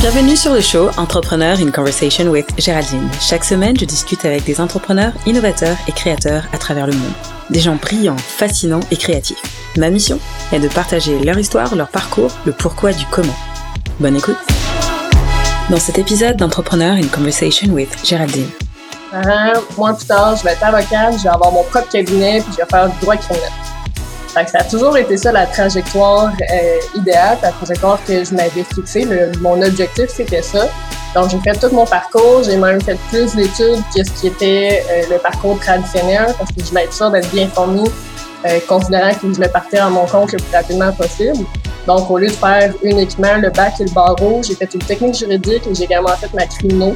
Bienvenue sur le show Entrepreneur in Conversation with Géraldine. Chaque semaine, je discute avec des entrepreneurs, innovateurs et créateurs à travers le monde. Des gens brillants, fascinants et créatifs. Ma mission est de partager leur histoire, leur parcours, le pourquoi du comment. Bonne écoute Dans cet épisode d'Entrepreneur in Conversation with Géraldine. Un mois plus tard, je vais être avocate, je vais avoir mon propre cabinet, puis je vais faire du droit criminel. Fait que ça a toujours été ça la trajectoire euh, idéale, la trajectoire que je m'avais fixée. mon objectif, c'était ça. Donc, j'ai fait tout mon parcours. J'ai même fait plus d'études que ce qui était euh, le parcours traditionnel parce que je voulais être sûre d'être bien formée, euh, considérant que je voulais partir à mon compte le plus rapidement possible. Donc, au lieu de faire uniquement le bac et le barreau, j'ai fait une technique juridique et j'ai également fait ma criminaux.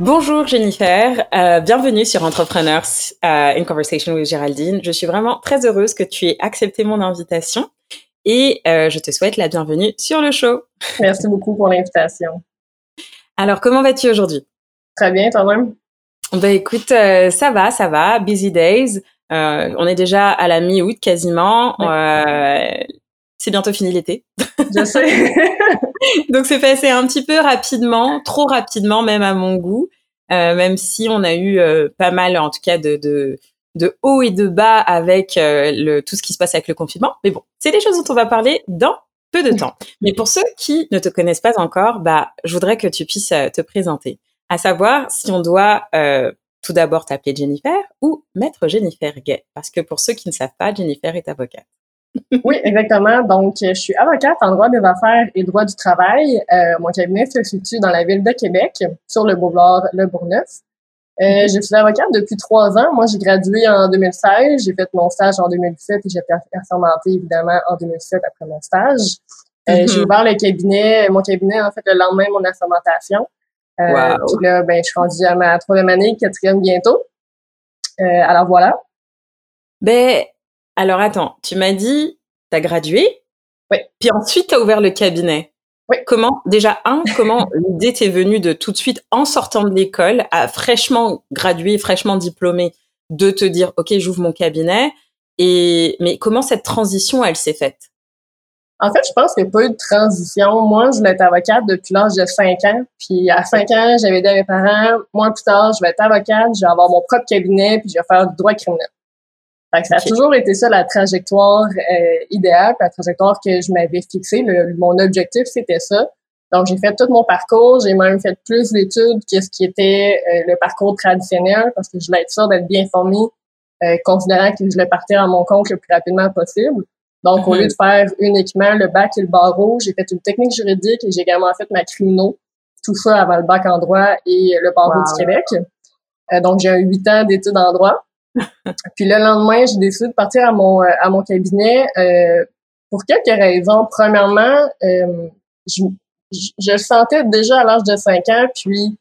Bonjour Jennifer, euh, bienvenue sur Entrepreneurs euh, in Conversation with Géraldine. Je suis vraiment très heureuse que tu aies accepté mon invitation et euh, je te souhaite la bienvenue sur le show. Merci beaucoup pour l'invitation. Alors, comment vas-tu aujourd'hui? Très bien, toi-même? Ben écoute, ça va, ça va. Busy days. on est déjà à la mi-août quasiment. c'est bientôt fini l'été. Je sais. Donc c'est passé un petit peu rapidement, trop rapidement même à mon goût, euh, même si on a eu euh, pas mal en tout cas de, de, de hauts et de bas avec euh, le, tout ce qui se passe avec le confinement. Mais bon, c'est des choses dont on va parler dans peu de temps. Mais pour ceux qui ne te connaissent pas encore, bah, je voudrais que tu puisses te présenter. À savoir si on doit tout d'abord t'appeler Jennifer ou Maître Jennifer Gay. Parce que pour ceux qui ne savent pas, Jennifer est avocate oui, exactement. Donc, je suis avocate en droit des affaires et droit du travail. Euh, mon cabinet se situe dans la ville de Québec, sur le boulevard Le Bourgneuf. Euh, mm-hmm. je suis avocate depuis trois ans. Moi, j'ai gradué en 2016. J'ai fait mon stage en 2017 et j'ai assermentée, évidemment, en 2017 après mon stage. Euh, mm-hmm. J'ai ouvert le cabinet, mon cabinet, en fait, le lendemain de mon assermentation. Euh, Puis là, ben, je suis rendue à ma troisième année, quatrième bientôt. Euh, alors voilà. Ben, alors attends, tu m'as dit, tu as gradué? Oui. Puis ensuite, tu as ouvert le cabinet. Oui. Comment, déjà, un, comment l'idée t'est venue de tout de suite, en sortant de l'école, à fraîchement gradué, fraîchement diplômé, de te dire, OK, j'ouvre mon cabinet? Et, mais comment cette transition, elle s'est faite? En fait, je pense qu'il n'y a pas eu de transition. Moi, je voulais être avocate depuis l'âge de 5 ans. Puis à 5 ans, j'avais dit à mes parents, moi plus tard, je vais être avocate, je vais avoir mon propre cabinet, puis je vais faire du droit criminel. Fait que ça a toujours été ça la trajectoire euh, idéale, la trajectoire que je m'avais fixée. Le, mon objectif, c'était ça. Donc, j'ai fait tout mon parcours. J'ai même fait plus d'études que ce qui était euh, le parcours traditionnel parce que je voulais être sûre d'être bien formée, euh, considérant que je voulais partir à mon compte le plus rapidement possible. Donc, au lieu de faire uniquement le bac et le barreau, j'ai fait une technique juridique et j'ai également fait ma criminaux. Tout ça avant le bac en droit et le barreau du Québec. Euh, donc, j'ai eu huit ans d'études en droit. Puis le lendemain, j'ai décidé de partir à mon euh, à mon cabinet euh, pour quelques raisons. Premièrement, euh, je, le sentais déjà à l'âge de 5 ans, puis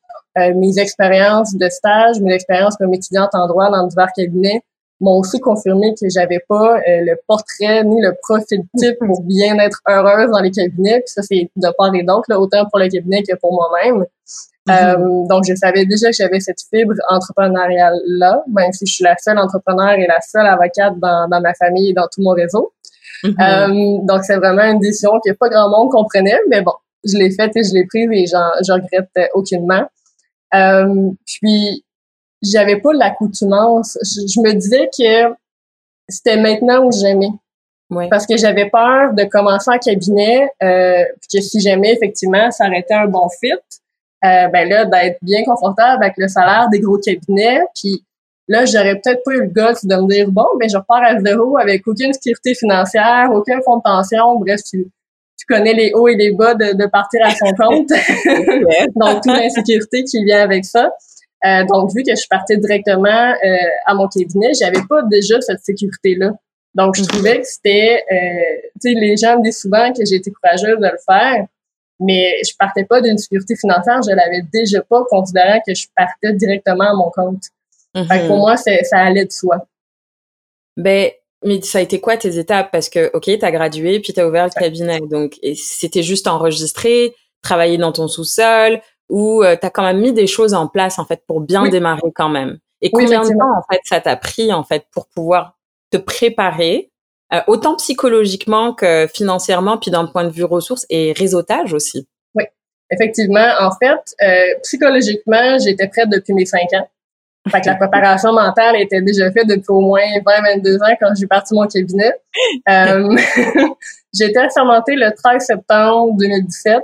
mes expériences de stage, mes expériences comme étudiante en droit dans divers cabinets m'ont aussi confirmé que j'avais pas le portrait ni le profil type pour bien être heureuse dans les cabinets. Puis ça, c'est de part et d'autre, autant pour le cabinet que pour moi-même. Mm-hmm. Euh, donc, je savais déjà que j'avais cette fibre entrepreneuriale-là, même si je suis la seule entrepreneur et la seule avocate dans, dans ma famille et dans tout mon réseau. Mm-hmm. euh, donc, c'est vraiment une décision que pas grand monde comprenait, mais bon, je l'ai faite et je l'ai prise et j'en regrette aucunement. Euh, puis, j'avais pas l'accoutumance. Je, je, me disais que c'était maintenant ou jamais. Parce que j'avais peur de commencer en cabinet, euh, que si jamais, effectivement, ça aurait été un bon fit, euh, ben là, d'être bien confortable avec le salaire des gros cabinets. Puis là, j'aurais peut-être pas eu le gosse de me dire, bon, ben je repars à zéro avec aucune sécurité financière, aucun fonds de pension. Bref, tu, tu connais les hauts et les bas de, de partir à son compte. donc, toute l'insécurité qui vient avec ça. Euh, donc, vu que je partais directement euh, à mon cabinet, j'avais pas déjà cette sécurité-là. Donc, je mm-hmm. trouvais que c'était, euh, tu sais, les gens me disent souvent que j'ai été courageuse de le faire mais je partais pas d'une sécurité financière, je l'avais déjà pas, considérant que je partais directement à mon compte. Fait pour mhm. moi, ça allait de soi. Ben, mais ça a été quoi tes étapes? Parce que, OK, tu as gradué, puis tu as ouvert le cabinet. Donc, c'était juste enregistrer, travailler dans ton sous-sol, ou euh, tu as quand même mis des choses en place, en fait, pour bien démarrer quand même. Et combien de temps en fait ça t'a pris en fait pour pouvoir te préparer euh, autant psychologiquement que financièrement, puis d'un point de vue ressources et réseautage aussi. Oui, effectivement. En fait, euh, psychologiquement, j'étais prête depuis mes cinq ans. Fait que la préparation mentale était déjà faite depuis au moins 20-22 ans quand j'ai parti mon cabinet. Euh, j'ai été assermentée le 13 septembre 2017.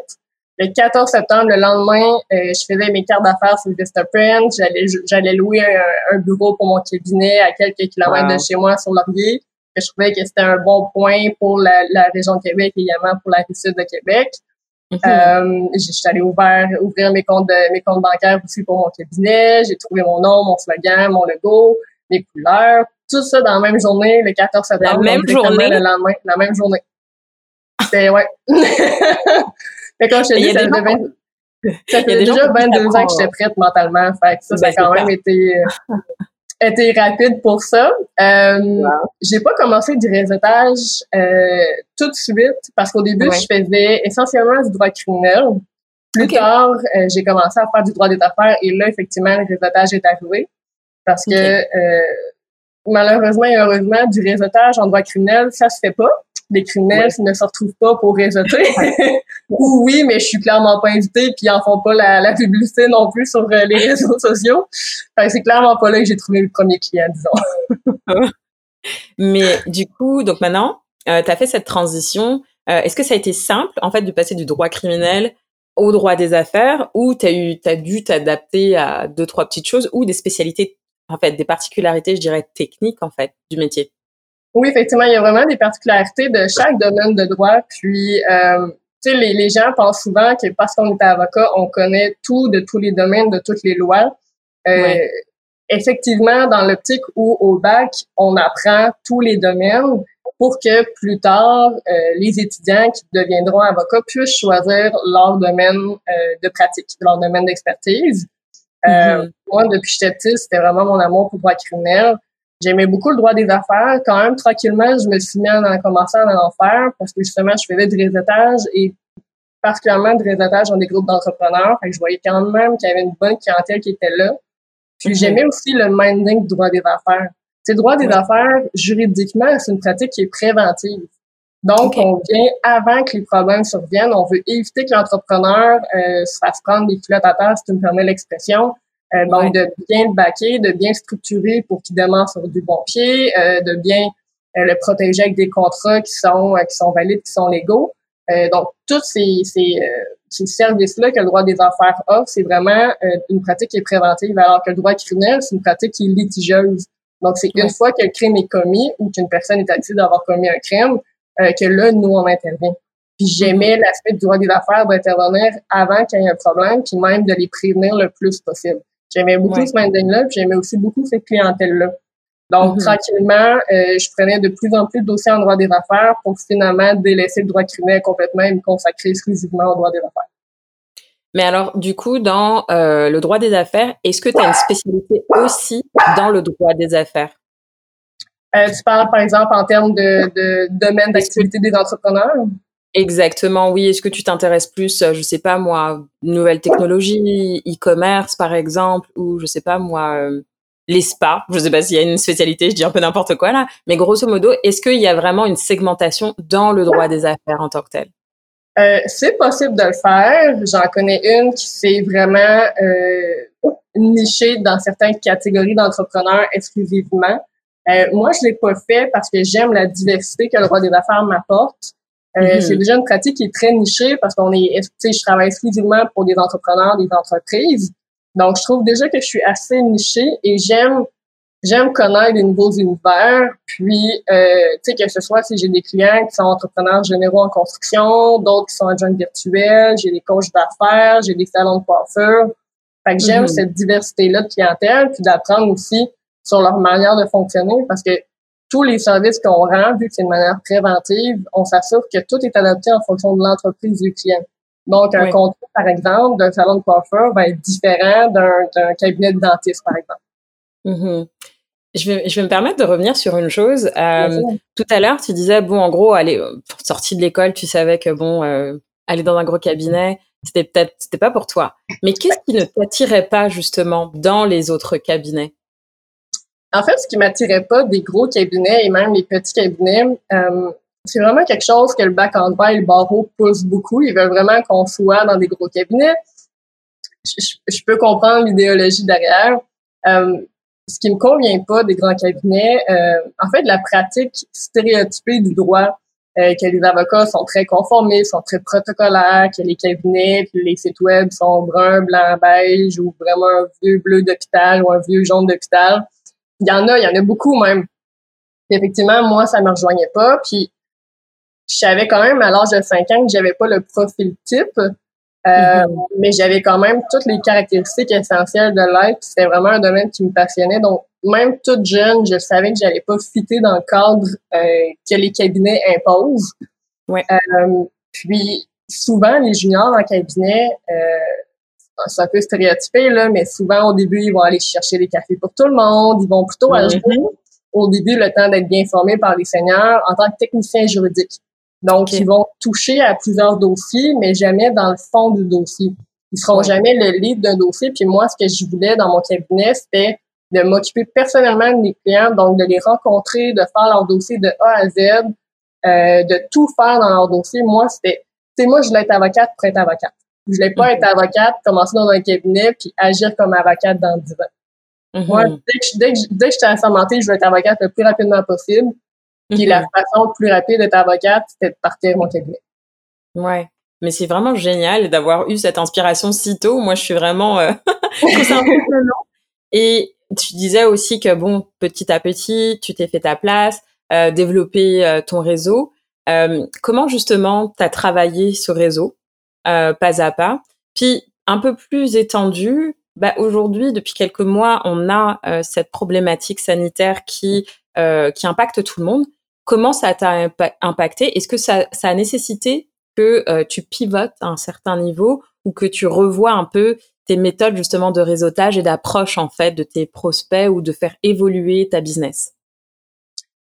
Le 14 septembre, le lendemain, euh, je faisais mes cartes d'affaires sur Vistaprint. J'allais, j'allais louer un, bureau pour mon cabinet à quelques kilomètres de chez moi sur Laurier. Je trouvais que c'était un bon point pour la, la région de Québec et également pour la rive sud de Québec. Mm -hmm. euh, allée ouvrir, ouvrir mes comptes, mes comptes bancaires aussi pour mon cabinet. J'ai trouvé mon nom, mon slogan, mon logo, mes couleurs. Tout ça dans la même journée, le 14 septembre. La même journée? Le lendemain, la même journée. C'était, ouais. Mais comme je te dis, ça, ça fait déjà 22 ans que j'étais prête mentalement. Fait que ça, ça a quand même été, euh, été rapide pour ça. Euh, J'ai pas commencé du réseautage euh, tout de suite parce qu'au début, je faisais essentiellement du droit criminel. Plus tard, euh, j'ai commencé à faire du droit des affaires et là, effectivement, le réseautage est arrivé. Parce que euh, malheureusement et heureusement, du réseautage en droit criminel, ça se fait pas les criminels ne se retrouvent pas pour réseauter. Ou oui, mais je suis clairement pas invitée, puis ils en font pas la, publicité non plus sur euh, les réseaux sociaux. c'est clairement pas là que j'ai trouvé le premier client, disons. mais du coup, donc maintenant, euh, tu as fait cette transition. Euh, est-ce que ça a été simple, en fait, de passer du droit criminel au droit des affaires, ou tu as, eu, as dû t'adapter à deux, trois petites choses, ou des spécialités, en fait, des particularités, je dirais, techniques, en fait, du métier? Oui, effectivement, il y a vraiment des particularités de chaque domaine de droit. Puis, euh, tu sais, les, les, gens pensent souvent que parce qu'on est avocat, on connaît tout de tous les domaines, de toutes les lois. Euh, Effectivement, dans l'optique où au bac, on apprend tous les domaines pour que plus tard, euh, les étudiants qui deviendront avocats puissent choisir leur domaine euh, de pratique, leur domaine d'expertise. Euh, mm-hmm. Moi, depuis que j'étais petite, c'était vraiment mon amour pour le droit criminel. J'aimais beaucoup le droit des affaires. Quand même, tranquillement, je me suis mis en commençant à en faire parce que justement, je faisais du réseautage et particulièrement du réseautage dans des groupes d'entrepreneurs. Fait que je voyais quand même qu'il y avait une bonne clientèle qui était là. Puis j'aimais aussi le minding du droit des affaires. C'est droit des affaires, juridiquement, c'est une pratique qui est préventive. Donc, on vient avant que les problèmes surviennent. On veut éviter que l'entrepreneur euh, se fasse prendre des culottes à terre, si tu me permets l'expression, euh, donc, de bien le baquer, de bien structurer pour qu'il démarre sur du bon pied, euh, de bien euh, le protéger avec des contrats qui sont qui sont valides, qui sont légaux. donc, tous ces, ces, ces services-là que le droit des affaires offre, c'est vraiment une pratique qui est préventive, alors que le droit criminel, c'est une pratique qui est litigieuse. Donc, c'est une fois que le crime est commis ou qu'une personne est accusée d'avoir commis un crime, que là, nous, on intervient. Puis j'aimais l'aspect du droit des affaires d'intervenir avant qu'il y ait un problème, puis même de les prévenir le plus possible. J'aimais beaucoup ce minding-là, puis j'aimais aussi beaucoup cette clientèle-là. Donc, mm-hmm. tranquillement, euh, je prenais de plus en plus de dossiers en droit des affaires pour finalement délaisser le droit criminel complètement et me consacrer exclusivement au droit des affaires. Mais alors, du coup, dans euh, le droit des affaires, est-ce que tu as une spécialité aussi dans le droit des affaires? Euh, tu parles, par exemple, en termes de, de domaine d'activité des entrepreneurs? Exactement, oui. Est-ce que tu t'intéresses plus, euh, je sais pas moi, nouvelles technologies, e-commerce par exemple, ou je sais pas moi, euh, les spas? Je sais pas s'il y a une spécialité, je dis un peu n'importe quoi là, mais grosso modo, est-ce qu'il y a vraiment une segmentation dans le droit des affaires en tant que tel euh, C'est possible de le faire. J'en connais une qui s'est vraiment euh, nichée dans certaines catégories d'entrepreneurs exclusivement. Euh, moi, je l'ai pas fait parce que j'aime la diversité que le droit des affaires m'apporte. Euh, mm-hmm. C'est déjà une pratique qui est très nichée parce qu'on est, tu sais, je travaille exclusivement pour des entrepreneurs, des entreprises. Donc, je trouve déjà que je suis assez nichée et j'aime j'aime connaître des nouveaux univers. Puis, euh, tu sais, que ce soit si j'ai des clients qui sont entrepreneurs généraux en construction, d'autres qui sont adjoints virtuels, j'ai des coachs d'affaires, j'ai des salons de coiffure. Fait que j'aime mm-hmm. cette diversité-là de clientèle, puis d'apprendre aussi sur leur manière de fonctionner parce que tous les services qu'on rend, vu que c'est de manière préventive, on s'assure que tout est adapté en fonction de l'entreprise du client. Donc, un contrat, par exemple, d'un salon de coiffeur va être différent d'un cabinet de dentiste, par exemple. Mm-hmm. Je vais, je vais me permettre de revenir sur une chose. Euh, tout à l'heure, tu disais, bon, en gros, aller euh, sortie de l'école, tu savais que, bon, euh, aller dans un gros cabinet, c'était peut-être, c'était pas pour toi. Mais qu'est-ce qui ne t'attirait pas, justement, dans les autres cabinets? En fait, ce qui m'attirait pas des gros cabinets et même les petits cabinets, euh, c'est vraiment quelque chose que le bac en droit et le barreau poussent beaucoup. Ils veulent vraiment qu'on soit dans des gros cabinets. Je, peux comprendre l'idéologie derrière. Euh, ce qui me convient pas des grands cabinets, euh, en fait, la pratique stéréotypée du droit, euh, que les avocats sont très conformés, sont très protocolaires, que les cabinets, les sites web sont bruns, blancs, beige ou vraiment un vieux bleu d'hôpital ou un vieux jaune d'hôpital. Il y en a, il y en a beaucoup même. effectivement, moi, ça me rejoignait pas. Puis je savais quand même à l'âge de 5 ans que j'avais pas le profil type, euh, mm-hmm. mais j'avais quand même toutes les caractéristiques essentielles de l'être. C'était vraiment un domaine qui me passionnait. Donc, même toute jeune, je savais que j'allais pas fitter dans le cadre euh, que les cabinets imposent. Ouais. Euh, puis, souvent, les juniors en cabinet, c'est un peu stéréotypé, là, mais souvent, au début, ils vont aller chercher des cafés pour tout le monde. Ils vont plutôt au début, le temps d'être bien formés par les seigneurs en tant que technicien juridique. Donc, ils vont toucher à plusieurs dossiers, mais jamais dans le fond du dossier. Ils seront jamais le lead d'un dossier. Puis moi, ce que je voulais dans mon cabinet, c'était de m'occuper personnellement de mes clients, donc de les rencontrer, de faire leur dossier de A à Z, euh, de tout faire dans leur dossier. Moi, c'était, tu sais, moi, je voulais être avocate pour être avocate. Je voulais pas être avocate, commencer dans un cabinet, puis agir comme avocate dans 10 ans. Mm-hmm. Moi, dès que, dès que, dès que j'étais assermentée, je voulais être avocate le plus rapidement possible. Puis la mhm. façon plus rapide d'être avocate, c'était de partir mon cabinet. Ouais. Mais c'est vraiment génial d'avoir eu cette inspiration si tôt. Moi, je suis vraiment euh, c'est impressionnant. Et tu disais aussi que bon, petit à petit, tu t'es fait ta place, euh, développer euh, ton réseau. Euh, comment justement tu as travaillé ce réseau? Euh, pas à pas. Puis un peu plus étendu, bah, aujourd'hui, depuis quelques mois, on a cette problématique sanitaire qui qui impacte tout le monde. Comment ça t'a impacté? Est-ce que ça, ça, a nécessité que euh, tu pivotes à un certain niveau ou que tu revois un peu tes méthodes justement de réseautage et d'approche en fait de tes prospects ou de faire évoluer ta business?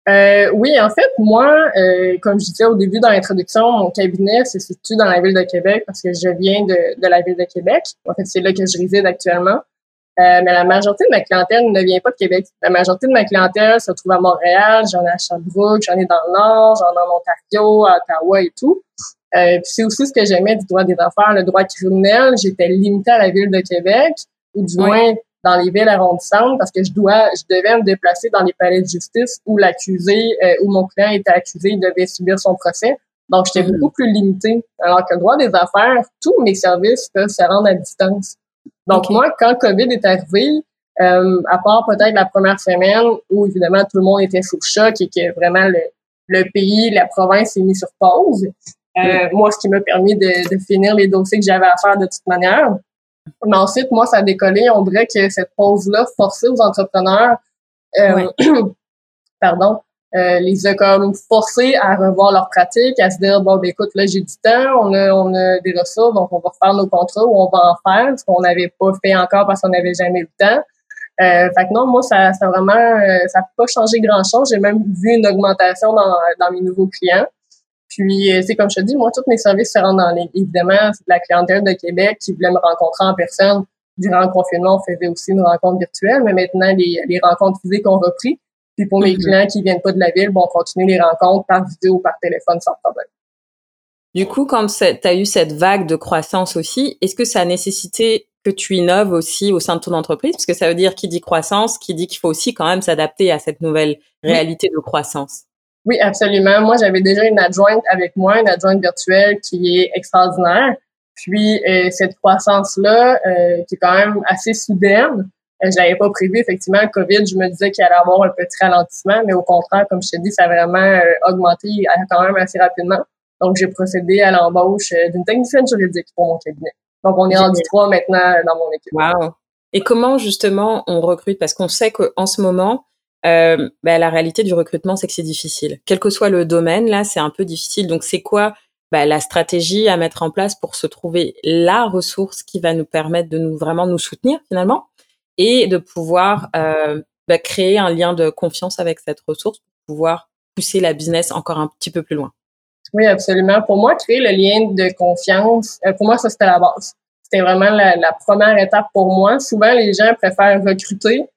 Euh, oui, en fait, moi, euh, comme je disais au début dans l'introduction, mon cabinet se situe dans la ville de Québec parce que je viens de, de la ville de Québec. En fait, c'est là que je réside actuellement. Euh, mais la majorité de ma clientèle ne vient pas de Québec. La majorité de ma clientèle se trouve à Montréal, j'en ai à Sherbrooke, j'en ai dans le Nord, j'en ai en Ontario, à Ottawa et tout. Euh, c'est aussi ce que j'aimais du droit des affaires, le droit criminel. J'étais limitée à la ville de Québec, ou du moins dans les villes arrondissantes, parce que je dois, je devais me déplacer dans les palais de justice où l'accusé, euh, où mon client était accusé, devait subir son procès. Donc, j'étais mm-hmm. beaucoup plus limitée. Alors que le droit des affaires, tous mes services peuvent se rendre à distance. Donc, moi, quand COVID est arrivé, euh, à part peut-être la première semaine où, évidemment, tout le monde était sous choc et que vraiment le, pays, la province s'est mis sur pause, euh, moi, ce qui m'a permis de, de, finir les dossiers que j'avais à faire de toute manière. Mais ensuite, moi, ça a décollé. On dirait que cette pause-là forçait aux entrepreneurs, euh, pardon, euh, les a comme forcés à revoir leur pratique, à se dire bon ben écoute là j'ai du temps, on a on a des ressources donc on va refaire nos contrats ou on va en faire ce qu'on n'avait pas fait encore parce qu'on n'avait jamais eu le temps. Euh, fait que non moi ça ça vraiment euh, ça n'a pas changé grand chose. J'ai même vu une augmentation dans dans mes nouveaux clients. Puis c'est comme je te dis moi tous mes services se rendent en ligne. Évidemment la clientèle de Québec qui voulait me rencontrer en personne. Durant le confinement on faisait aussi une rencontre virtuelle mais maintenant les les rencontres physiques ont repris. Puis pour mes mhm. clients qui viennent pas de la ville, bon, on continue les rencontres par vidéo ou par téléphone sans problème. Du coup, quand tu as eu cette vague de croissance aussi, est-ce que ça a nécessité que tu innoves aussi au sein de ton entreprise? Parce que ça veut dire qui dit croissance, qui dit qu'il faut aussi quand même s'adapter à cette nouvelle réalité de croissance. Oui, absolument. Moi, j'avais déjà une adjointe avec moi, une adjointe virtuelle qui est extraordinaire. Puis euh, cette croissance-là, euh, qui est quand même assez soudaine, euh, je l'avais pas prévu, effectivement, le COVID, je me disais qu'il allait avoir un petit ralentissement, mais au contraire, comme je te dis, ça a vraiment euh, augmenté quand même assez rapidement. Donc, j'ai procédé à l'embauche euh, d'une technicienne juridique pour mon cabinet. Donc, on est rendu trois maintenant dans mon équipe. Wow. Et comment, justement, on recrute? Parce qu'on sait qu'en ce moment, euh, ben, la réalité du recrutement, c'est que c'est difficile. Quel que soit le domaine, là, c'est un peu difficile. Donc, c'est quoi ben, la stratégie à mettre en place pour se trouver la ressource qui va nous permettre de nous vraiment nous soutenir, finalement? et de pouvoir euh, bah, créer un lien de confiance avec cette ressource pour pouvoir pousser la business encore un petit peu plus loin? Oui, absolument. Pour moi, créer le lien de confiance, euh, pour moi, ça, c'était la base. C'était vraiment la, première étape pour moi. Souvent, les gens préfèrent recruter,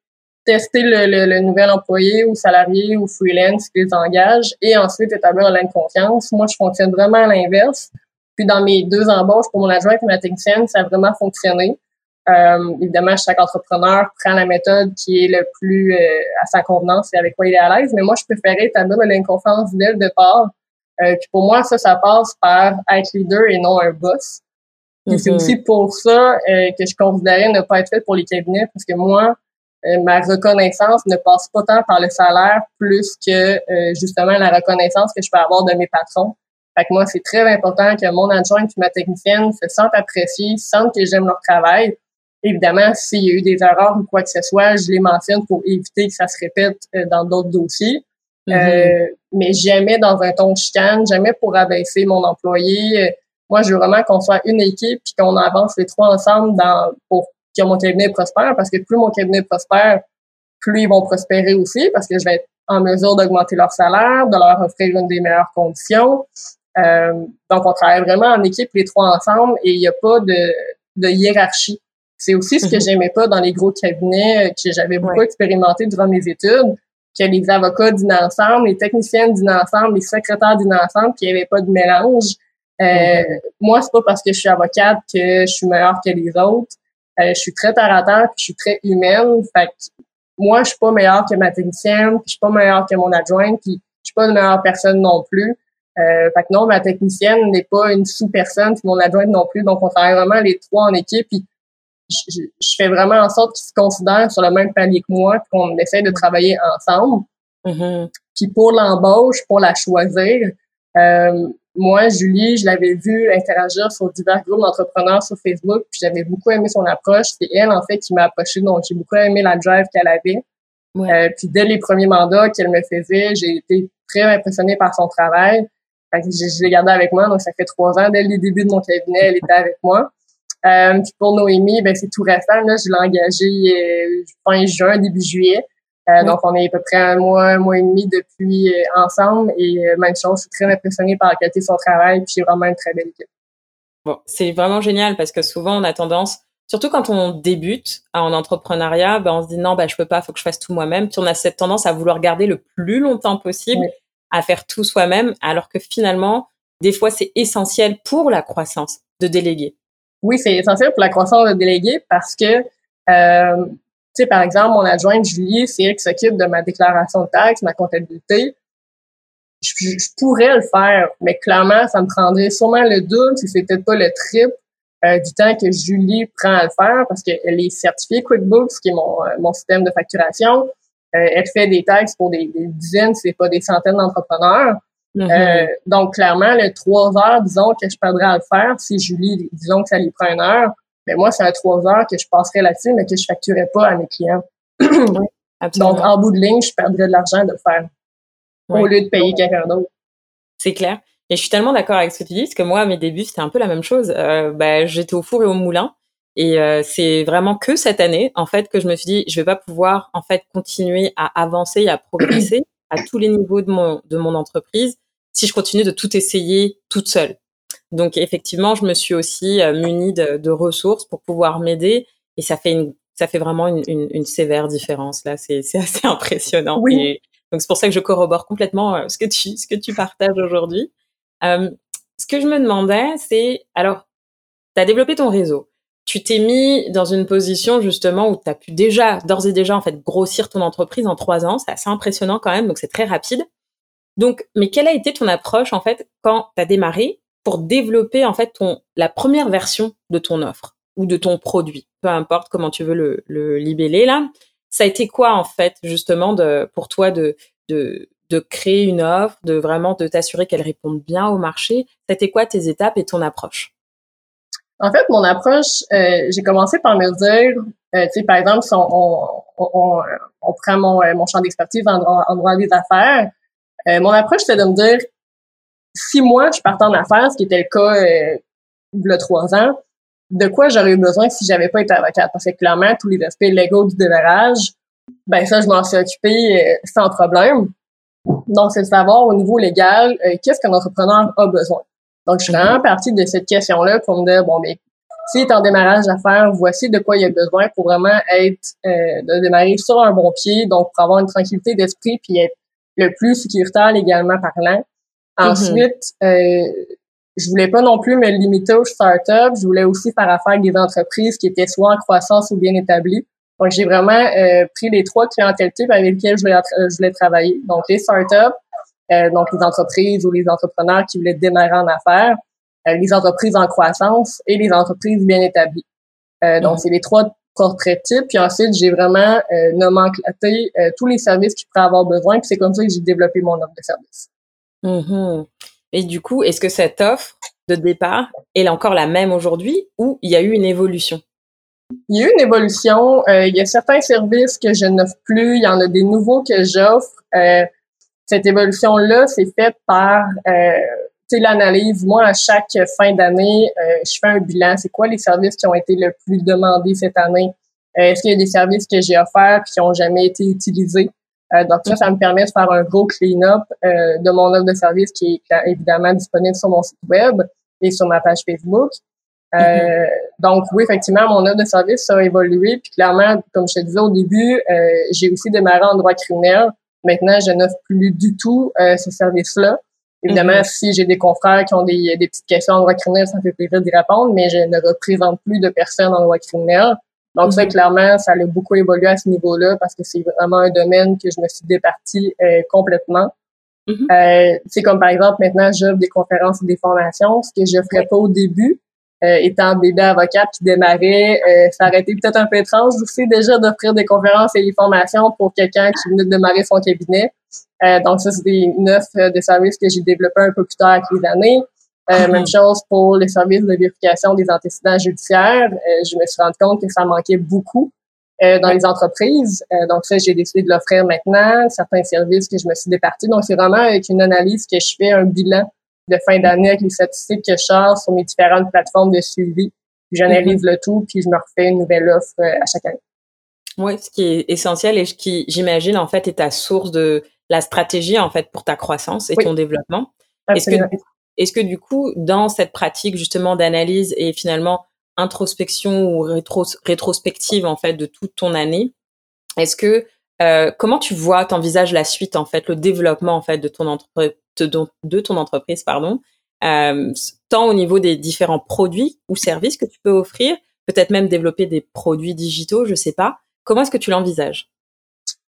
tester le, nouvel employé ou salarié ou freelance qui les engage et ensuite établir un lien de confiance. Moi, je fonctionne vraiment à l'inverse. Puis dans mes deux embauches pour mon adjointe et ma technicienne, ça a vraiment fonctionné. Euh, évidemment, chaque entrepreneur prend la méthode qui est le plus euh, à sa convenance et avec quoi il est à l'aise. Mais moi, je préférais établir le lien de confiance dès le départ. Euh, puis pour moi, ça, ça passe par être leader et non un boss. Et c'est mm-hmm. aussi pour ça que je considérais ne pas être fait pour les cabinets parce que moi, ma reconnaissance ne passe pas tant par le salaire plus que euh, justement la reconnaissance que je peux avoir de mes patrons. Fait que moi, c'est très important que mon adjoint et ma technicienne se sentent appréciés, sentent que j'aime leur travail. Évidemment, s'il y a eu des erreurs ou quoi que ce soit, je les mentionne pour éviter que ça se répète euh, dans d'autres dossiers. Mm-hmm. mais jamais dans un ton de chicane, jamais pour abaisser mon employé. Moi, je veux vraiment qu'on soit une équipe puis qu'on avance les trois ensemble dans pour que mon cabinet prospère parce que plus mon cabinet prospère, plus ils vont prospérer aussi parce que je vais être en mesure d'augmenter leur salaire, de leur offrir une des meilleures conditions. Euh, donc, on travaille vraiment en équipe, les trois ensemble, et il n'y a pas de, de hiérarchie. C'est aussi ce que mhm. j'aimais pas dans les gros cabinets euh, que j'avais beaucoup expérimenté durant mes études, que les avocats dînent ensemble, les techniciennes dînent ensemble, les secrétaires dînent ensemble, puis il n'y avait pas de mélange. Euh, mhm. Moi, c'est pas parce que je suis avocate que je suis meilleure que les autres. Euh, je suis très terre à terre, puis je suis très humaine. Fait que moi, je suis pas meilleure que ma technicienne, puis je suis pas meilleure que mon adjointe, puis je suis pas une meilleure personne non plus. Euh, fait que non, ma technicienne n'est pas une sous-personne, puis mon adjointe non plus. Donc, on travaille vraiment les trois en équipe, puis je, fais vraiment en sorte qu'ils se considèrent sur le même palier que moi, puis qu'on essaie de travailler ensemble. Mm-hmm. Puis pour l'embauche, pour la choisir, euh, moi, Julie, je l'avais vue interagir sur divers groupes d'entrepreneurs sur Facebook, puis j'avais beaucoup aimé son approche. C'est elle, en fait, qui m'a approché, donc j'ai beaucoup aimé la drive qu'elle avait. Euh, puis dès les premiers mandats qu'elle me faisait, j'ai été très impressionnée par son travail. Fait je, je l'ai gardée avec moi, donc ça fait trois ans. Dès les débuts de mon cabinet, elle était avec moi. Euh, puis pour Noémie, ben c'est tout récent. Là, je l'ai engagée euh, fin juin, début juillet. Euh, donc, on est à peu près un mois, un mois et demi depuis euh, ensemble et euh, même chose, je suis très impressionnée par la qualité de son travail puis vraiment une très belle équipe. Bon, c'est vraiment génial parce que souvent on a tendance, surtout quand on débute en entrepreneuriat, ben on se dit non, ben je peux pas, faut que je fasse tout moi-même. Puis on a cette tendance à vouloir garder le plus longtemps possible à faire tout soi-même, alors que finalement, des fois c'est essentiel pour la croissance de déléguer. Oui, c'est essentiel pour la croissance de déléguer parce que euh, tu sais, par exemple, mon adjointe Julie, c'est elle qui s'occupe de ma déclaration de taxes, ma comptabilité. Je, pourrais le faire, mais clairement, ça me prendrait sûrement le double, si c'est peut-être pas le triple euh, du temps que Julie prend à le faire, parce qu'elle est certifiée QuickBooks, qui est mon, euh, mon système de facturation. Euh, elle fait des taxes pour des, des dizaines, c'est pas des centaines d'entrepreneurs. Mm-hmm. donc, clairement, le trois heures, disons, que je perdrais à le faire, si Julie, disons que ça lui prend une heure, mais moi, c'est à trois heures que je passerais là-dessus, mais que je facturais pas à mes clients. Donc, en bout de ligne, je perdrais de l'argent de le faire au lieu de payer quelqu'un d'autre. C'est clair. Et je suis tellement d'accord avec ce que tu dis, parce que moi, à mes débuts, c'était un peu la même chose. Euh, bah, j'étais au four et au moulin. Et euh, c'est vraiment que cette année, en fait, que je me suis dit, je vais pas pouvoir, en fait, continuer à avancer et à progresser à tous les niveaux de mon, de mon entreprise si je continue de tout essayer toute seule. Donc effectivement, je me suis aussi euh, munie de, de ressources pour pouvoir m'aider et ça fait une, ça fait vraiment une, une, une sévère différence là. C'est assez impressionnant. Oui. donc c'est pour ça que je corrobore complètement euh, ce que tu ce que tu partages aujourd'hui. Euh, ce que je me demandais, c'est alors, tu as développé ton réseau. Tu t'es mis dans une position justement où tu as pu déjà, d'ores et déjà, en fait, grossir ton entreprise en trois ans. C'est assez impressionnant quand même, donc c'est très rapide. Donc, mais quelle a été ton approche en fait quand tu as démarré pour développer en fait ton la première version de ton offre ou de ton produit, peu importe comment tu veux le, le libeller là. Ça a été quoi en fait justement de pour toi de de de créer une offre, de vraiment de t'assurer qu'elle réponde bien au marché? Été quoi tes étapes et ton approche? En fait, mon approche, euh, j'ai commencé par me dire, euh, tu sais, par exemple, si on, on, on, prend mon, euh, mon champ d'expertise en en droit des affaires, euh, mon approche, c'est de me dire, si moi, je partais en affaires, ce qui était le cas euh, il y a trois ans, de quoi j'aurais eu besoin si j'avais pas été avocate? Parce que clairement, tous les aspects légaux du démarrage, ben ça, je m'en suis occupée euh, sans problème. Donc, c'est de savoir au niveau légal, euh, qu'est-ce qu'un entrepreneur a besoin. Donc, je suis vraiment partie de cette question-là pour me dire, bon, mais s'il est en démarrage d'affaires, voici de quoi il a besoin pour vraiment être, euh, de démarrer sur un bon pied, donc pour avoir une tranquillité d'esprit puis être le plus sécuritaire légalement parlant. Mm-hmm. Ensuite, euh, je voulais pas non plus me limiter aux startups. Je voulais aussi faire affaire avec des entreprises qui étaient soit en croissance ou bien établies. Donc, j'ai vraiment euh, pris les trois clientèles types avec lesquelles je voulais, je voulais travailler. Donc, les startups, euh, donc les entreprises ou les entrepreneurs qui voulaient démarrer en affaires, euh, les entreprises en croissance et les entreprises bien établies. Euh, donc, mhm. c'est les trois portraits types. Puis ensuite, j'ai vraiment euh, nomenclaté tous les services qu'ils pourraient avoir besoin. Puis c'est comme ça que j'ai développé mon offre de service. Mhm. Et du coup, est-ce que cette offre de départ est encore la même aujourd'hui ou il y a eu une évolution? Il y a eu une évolution. il y a certains services que je n'offre plus. Il y en a des nouveaux que j'offre. cette évolution-là, c'est faite par l'analyse, moi, à chaque fin d'année, euh, je fais un bilan. C'est quoi les services qui ont été le plus demandés cette année? Euh, est-ce qu'il y a des services que j'ai offerts qui ont jamais été utilisés? Euh, donc ça, ça me permet de faire un gros clean-up de mon offre de service qui est évidemment disponible sur mon site web et sur ma page Facebook. Mm-hmm. Donc oui, effectivement, mon offre de service a évolué. Puis clairement, comme je te disais au début, j'ai aussi démarré en droit criminel. Maintenant, je n'offre plus du tout ce service-là. Évidemment, mhm. si j'ai des confrères qui ont des, des, petites questions en droit criminel, ça me fait plaisir d'y répondre, mais je ne représente plus de personnes en droit criminel. Donc, ça, mhm. clairement, ça a beaucoup évolué à ce niveau-là parce que c'est vraiment un domaine que je me suis départie euh, complètement. Mhm. euh, c'est comme par exemple, maintenant, j'offre des conférences et des formations, ce que je ferais pas au début. Euh, étant bébé avocat qui démarrait, euh, ça aurait été peut-être un peu étrange aussi déjà d'offrir des conférences et des formations pour quelqu'un qui venait de démarrer son cabinet. Euh, donc ça, c'est une offre de services que j'ai développé un peu plus tard avec les années. Euh. Même chose pour les services de vérification des antécédents judiciaires. je me suis rendu compte que ça manquait beaucoup dans les entreprises. donc ça, j'ai décidé de l'offrir maintenant. Certains services que je me suis départi. Donc c'est vraiment avec une analyse que je fais un bilan de fin d'année avec les statistiques que je charge sur mes différentes plateformes de suivi. J'analyse le tout, puis je me refais une nouvelle offre euh, à chaque année. Oui, ce qui est essentiel et ce qui, j'imagine, en fait, est ta source de la stratégie, en fait, pour ta croissance et ton développement. Est-ce que, est-ce que, du coup, dans cette pratique, justement, d'analyse et finalement introspection ou rétrospective, en fait, de toute ton année, est-ce que, euh, comment tu vois, t'envisages la suite, en fait, le développement, en fait, de ton entreprise, pardon, euh, tant au niveau des différents produits ou services que tu peux offrir, peut-être même développer des produits digitaux, je sais pas. Comment est-ce que tu l'envisages?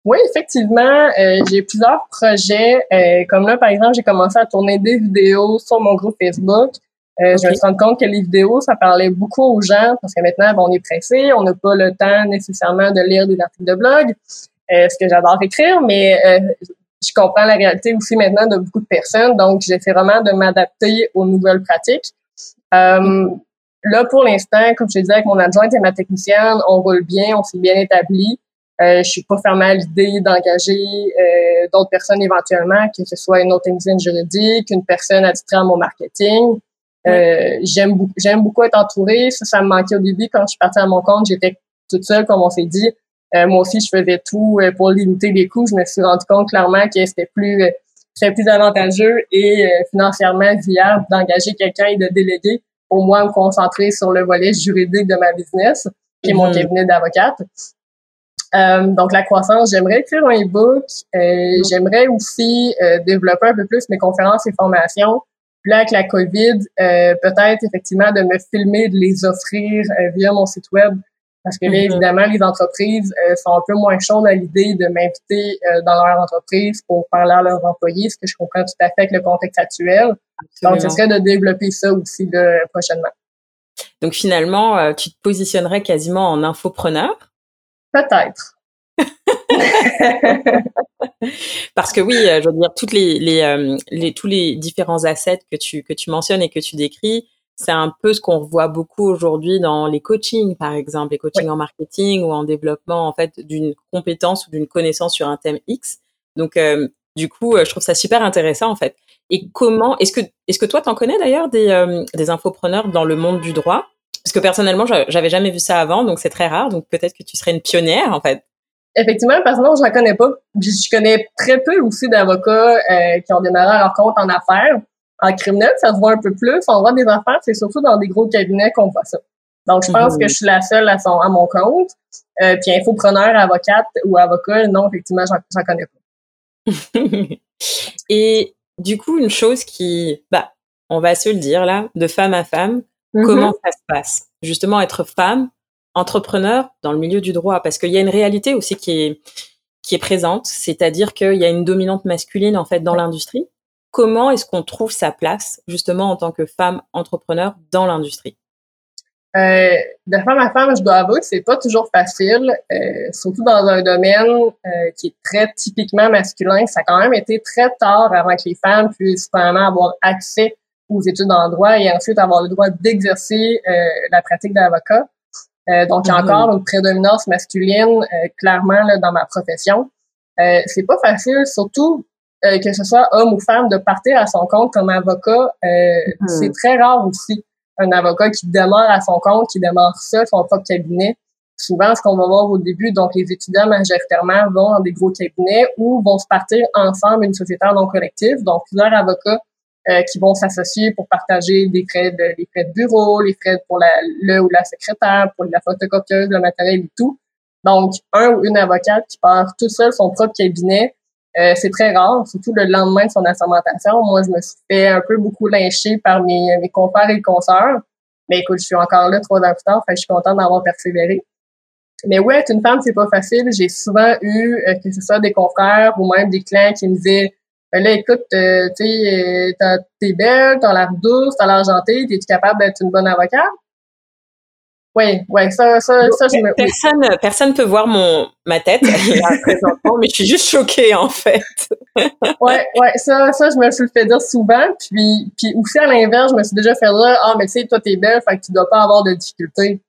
Oui, effectivement, euh, j'ai plusieurs projets. Euh, comme là, par exemple, j'ai commencé à tourner des vidéos sur mon groupe Facebook. Je me suis rendu compte que les vidéos, ça parlait beaucoup aux gens parce que maintenant, on est pressé, on n'a pas le temps nécessairement de lire des articles de blog, ce que j'adore écrire, mais je comprends la réalité aussi maintenant de beaucoup de personnes, donc j'essaie vraiment de m'adapter aux nouvelles pratiques. Euh, là, pour l'instant, comme je disais, avec mon adjointe et ma technicienne, on roule bien, on s'est bien établi. Euh, je suis pas fermée à l'idée d'engager euh, d'autres personnes éventuellement, que ce soit une autre technicienne juridique, une personne attitrée à mon marketing. Euh, j'aime j'aime beaucoup être entourée. Ça, ça me manquait au début quand je suis partie à mon compte. J'étais toute seule, comme on s'est dit. Euh, moi aussi, je faisais tout euh, pour limiter les coûts. Je me suis rendu compte clairement que c'était plus c'était plus avantageux et financièrement viable d'engager quelqu'un et de déléguer pour moi me concentrer sur le volet juridique de ma business, qui est mon mhm. cabinet d'avocate. Donc la croissance, j'aimerais écrire un e-book. Mhm. J'aimerais aussi développer un peu plus mes conférences et formations. Puis là, avec la COVID, peut-être effectivement de me filmer, de les offrir via mon site web parce que là, mm-hmm. évidemment, les entreprises euh, sont un peu moins chaudes à l'idée de m'inviter euh, dans leur entreprise pour parler à leurs employés, ce que je comprends tout à fait avec le contexte actuel. Donc, ce serait de développer ça aussi prochainement. Donc, finalement, euh, tu te positionnerais quasiment en infopreneur? Peut-être. Parce que oui, je veux dire, toutes les, les, les, tous les différents assets que tu, que tu mentionnes et que tu décris, c'est un peu ce qu'on voit beaucoup aujourd'hui dans les coachings, par exemple, les coachings en marketing ou en développement en fait d'une compétence ou d'une connaissance sur un thème X. Donc, euh, du coup, euh, je trouve ça super intéressant en fait. Et comment est-ce que est-ce que toi t'en connais d'ailleurs des euh, des infopreneurs dans le monde du droit? Parce que personnellement, j'avais jamais vu ça avant, donc c'est très rare. Donc peut-être que tu serais une pionnière en fait. Effectivement, personnellement, je n'en connais pas. Je connais très peu aussi d'avocats qui ont démarré leur compte en affaires. En criminel, ça se voit un peu plus. En droit des affaires, c'est surtout dans des gros cabinets qu'on voit ça. Donc, je pense que je suis la seule à, son, à mon compte. Euh, puis infopreneur, avocate ou avocat, non, effectivement, j'en connais pas. Et du coup, une chose qui, bah, on va se le dire là, de femme à femme, mm-hmm. comment ça se passe? Justement, être femme, entrepreneur dans le milieu du droit, parce qu'il y a une réalité aussi qui est qui est présente, c'est-à-dire qu'il y a une dominante masculine en fait dans l'industrie. Comment est-ce qu'on trouve sa place justement en tant que femme entrepreneur dans l'industrie? Euh, de femme à femme, je dois avouer que c'est pas toujours facile, euh, surtout dans un domaine euh, qui est très typiquement masculin. Ça a quand même été très tard avant que les femmes puissent vraiment avoir accès aux études en droit et ensuite avoir le droit d'exercer euh, la pratique d'avocat. Euh, donc, mm-hmm. encore une prédominance masculine clairement là, dans ma profession. c'est pas facile, surtout que ce soit homme ou femme, de partir à son compte comme avocat. Mm-hmm. C'est très rare aussi un avocat qui demeure à son compte, qui demeure seul, son propre cabinet. Souvent, ce qu'on va voir au début, donc les étudiants majoritairement vont dans des gros cabinets ou vont se partir ensemble une société non collective, donc plusieurs avocats euh, qui vont s'associer pour partager des frais de les frais de bureau, les frais pour la, le ou la secrétaire, pour la photocopieuse, le matériel et tout. Donc, un ou une avocate qui part tout seul son propre cabinet, euh, c'est très rare, surtout le lendemain de son assermentation. Moi, je me suis fait un peu beaucoup lyncher par mes, mes confrères et consoeurs. Mais écoute, je suis encore là trois ans plus tard, fait je suis contente d'avoir persévéré. Mais ouais, être une femme, c'est pas facile. J'ai souvent eu, euh, que ce soit des confrères ou même des clients qui me disaient ben là, écoute, euh, tu sais, t'es belle, t'as l'air douce, t'as l'air gentille, t'es-tu capable d'être une bonne avocate? Oui, ouais, ça, ça, ça, je me... Personne, personne peut voir mon, ma tête, présentement, mais je suis juste choquée, en fait. ouais, ouais, ça, ça, je me suis fait dire souvent, puis, puis aussi à l'inverse, je me suis déjà fait dire, ah, mais tu sais, toi, t'es belle, fait que tu dois pas avoir de difficultés.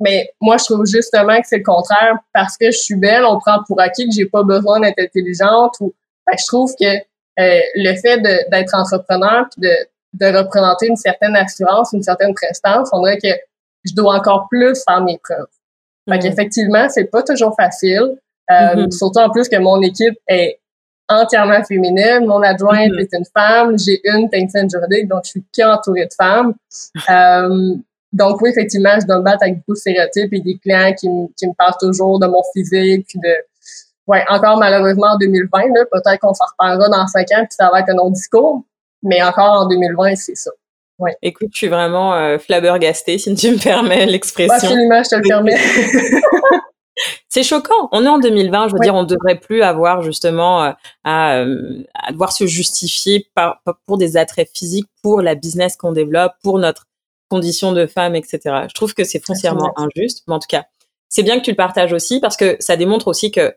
Mais moi, je trouve justement que c'est le contraire, parce que je suis belle, on prend pour acquis que j'ai pas besoin d'être intelligente, ou, je trouve que euh, le fait d'être entrepreneur, puis de, de représenter une certaine assurance, une certaine prestance, on dirait que je dois encore plus faire mes preuves. Fait mm. qu'effectivement, c'est pas toujours facile. Euh, mm-hmm. Surtout en plus que mon équipe est entièrement féminine. Mon adjointe mm-hmm. est une femme. J'ai une technicienne juridique, donc je suis qu'entourée de femmes. euh, donc oui, effectivement, je dois me battre avec beaucoup de stéréotypes et des clients qui, qui me parlent toujours de mon physique, de... Ouais, encore malheureusement en 2020, peut-être qu'on s'en reparlera dans cinq ans, puis ça va être un autre discours. Mais encore en 2020, c'est ça. Ouais. Écoute, je suis vraiment euh, flabbergastée, si tu me permets l'expression. Absolument, je te le permets. c'est choquant. On est en 2020, je veux dire, on devrait plus avoir justement euh, à, euh, à, devoir se justifier par, pour des attraits physiques, pour la business qu'on développe, pour notre condition de femme, etc. Je trouve que c'est foncièrement injuste, mais en tout cas, c'est bien que tu le partages aussi parce que ça démontre aussi que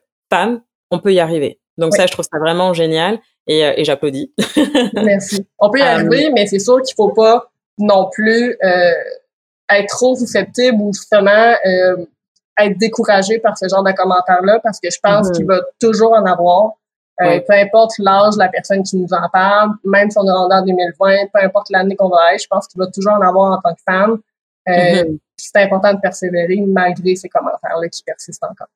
on peut y arriver. Donc ça, je trouve ça vraiment génial et, euh, et j'applaudis. Merci. On peut y euh, arriver, mais c'est sûr qu'il faut pas non plus euh, être trop susceptible ou justement euh, être découragé par ce genre de commentaires-là parce que je pense qu'il va toujours en avoir. Euh, Peu importe l'âge de la personne qui nous en parle, même si on est rendu en 2020, peu importe l'année qu'on va être, je pense qu'il va toujours en avoir en tant que femme. Euh. C'est important de persévérer malgré ces commentaires-là qui persistent encore.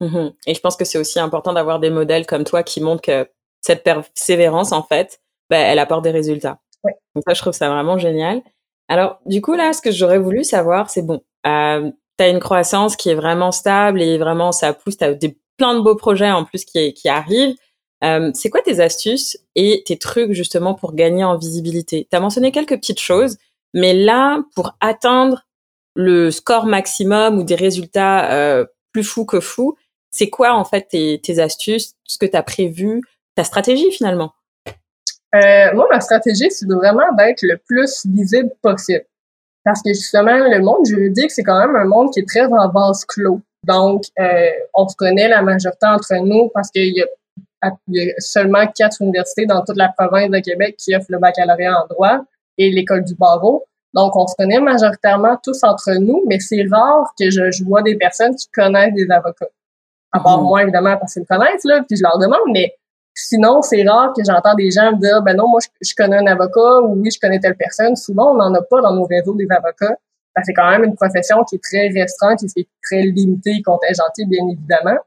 Mm-hmm. Et je pense que c'est aussi important d'avoir des modèles comme toi qui montrent que cette persévérance, en fait, ben, elle apporte des résultats. Donc ça, je trouve ça vraiment génial. Alors, du coup, là, ce que j'aurais voulu savoir, c'est bon, euh, tu as une croissance qui est vraiment stable et vraiment, ça pousse, tu as des, plein de beaux projets en plus qui, qui arrivent. Euh, c'est quoi tes astuces et tes trucs justement pour gagner en visibilité? Tu as mentionné quelques petites choses, mais là, pour atteindre le score maximum ou des résultats euh, plus fous que fous, c'est quoi en fait tes, astuces, ce que tu as prévu, ta stratégie finalement? Euh, moi, ma stratégie, c'est vraiment d'être le plus visible possible. Parce que justement, le monde juridique, c'est quand même un monde qui est très en base clos. Donc, euh, on se connaît la majorité entre nous parce qu'il y y a seulement quatre universités dans toute la province de Québec qui offrent le baccalauréat en droit et l'école du barreau. Donc, on se connaît majoritairement tous entre nous, mais c'est rare que je vois des personnes qui connaissent des avocats. À part mm-hmm. moi, évidemment, parce qu'ils me connaissent, là, puis je leur demande, mais Sinon, c'est rare que j'entends des gens me dire, ben non, moi, je, connais un avocat ou oui, je connais telle personne. Souvent, on n'en a pas dans nos réseaux des avocats. C'est quand même une profession qui est très restreinte qui est très limitée et contingentée, bien évidemment.